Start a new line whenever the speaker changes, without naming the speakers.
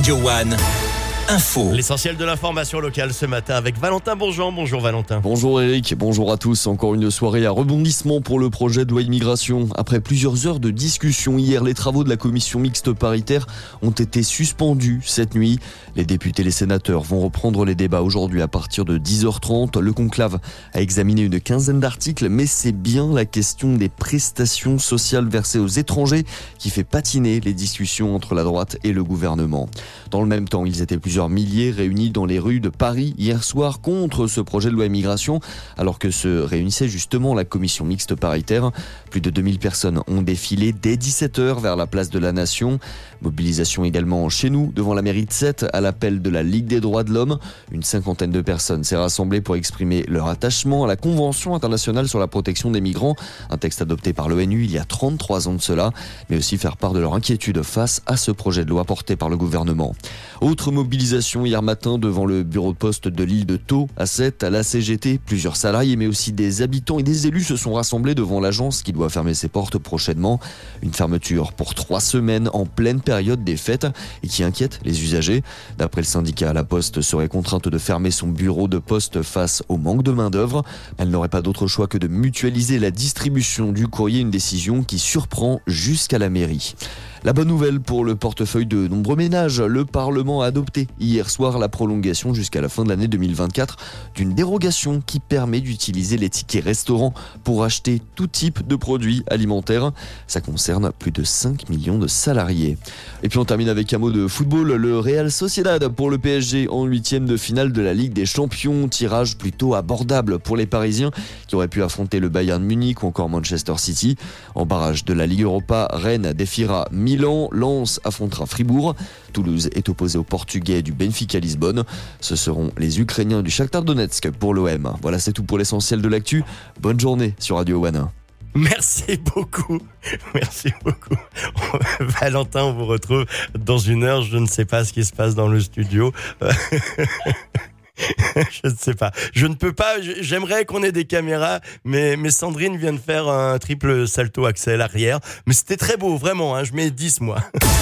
Radio One. Info.
L'essentiel de l'information locale ce matin avec Valentin Bonjean. Bonjour Valentin.
Bonjour Eric, bonjour à tous. Encore une soirée à rebondissement pour le projet de loi immigration. Après plusieurs heures de discussion hier, les travaux de la commission mixte paritaire ont été suspendus cette nuit. Les députés et les sénateurs vont reprendre les débats aujourd'hui à partir de 10h30. Le conclave a examiné une quinzaine d'articles, mais c'est bien la question des prestations sociales versées aux étrangers qui fait patiner les discussions entre la droite et le gouvernement. Dans le même temps, ils étaient plusieurs milliers réunis dans les rues de Paris hier soir contre ce projet de loi immigration, alors que se réunissait justement la commission mixte paritaire. Plus de 2000 personnes ont défilé dès 17h vers la place de la Nation. Mobilisation également chez nous, devant la mairie de Sète, à l'appel de la Ligue des droits de l'homme. Une cinquantaine de personnes s'est rassemblée pour exprimer leur attachement à la Convention internationale sur la protection des migrants, un texte adopté par l'ONU il y a 33 ans de cela, mais aussi faire part de leur inquiétude face à ce projet de loi porté par le gouvernement. Autre mobilisation hier matin devant le bureau de poste de l'île de Thau, à 7, à la CGT. Plusieurs salariés, mais aussi des habitants et des élus se sont rassemblés devant l'agence qui doit fermer ses portes prochainement. Une fermeture pour trois semaines en pleine période des fêtes et qui inquiète les usagers. D'après le syndicat, la Poste serait contrainte de fermer son bureau de poste face au manque de main-d'œuvre. Elle n'aurait pas d'autre choix que de mutualiser la distribution du courrier, une décision qui surprend jusqu'à la mairie. La bonne nouvelle pour le portefeuille de nombreux ménages, le Parlement a adopté hier soir la prolongation jusqu'à la fin de l'année 2024 d'une dérogation qui permet d'utiliser les tickets restaurants pour acheter tout type de produits alimentaires. Ça concerne plus de 5 millions de salariés. Et puis on termine avec un mot de football, le Real Sociedad pour le PSG en huitième de finale de la Ligue des Champions, tirage plutôt abordable pour les Parisiens qui auraient pu affronter le Bayern Munich ou encore Manchester City. En barrage de la Ligue Europa, Rennes défiera Milan, Lens affrontera Fribourg. Toulouse est opposé aux Portugais du Benfica Lisbonne. Ce seront les Ukrainiens du Shakhtar Donetsk pour l'OM. Voilà, c'est tout pour l'essentiel de l'actu. Bonne journée sur Radio One.
Merci beaucoup. Merci beaucoup. Valentin, on vous retrouve dans une heure. Je ne sais pas ce qui se passe dans le studio. je ne sais pas. Je ne peux pas. J'aimerais qu'on ait des caméras, mais, mais Sandrine vient de faire un triple salto axel arrière. Mais c'était très beau, vraiment. Hein, je mets 10 moi.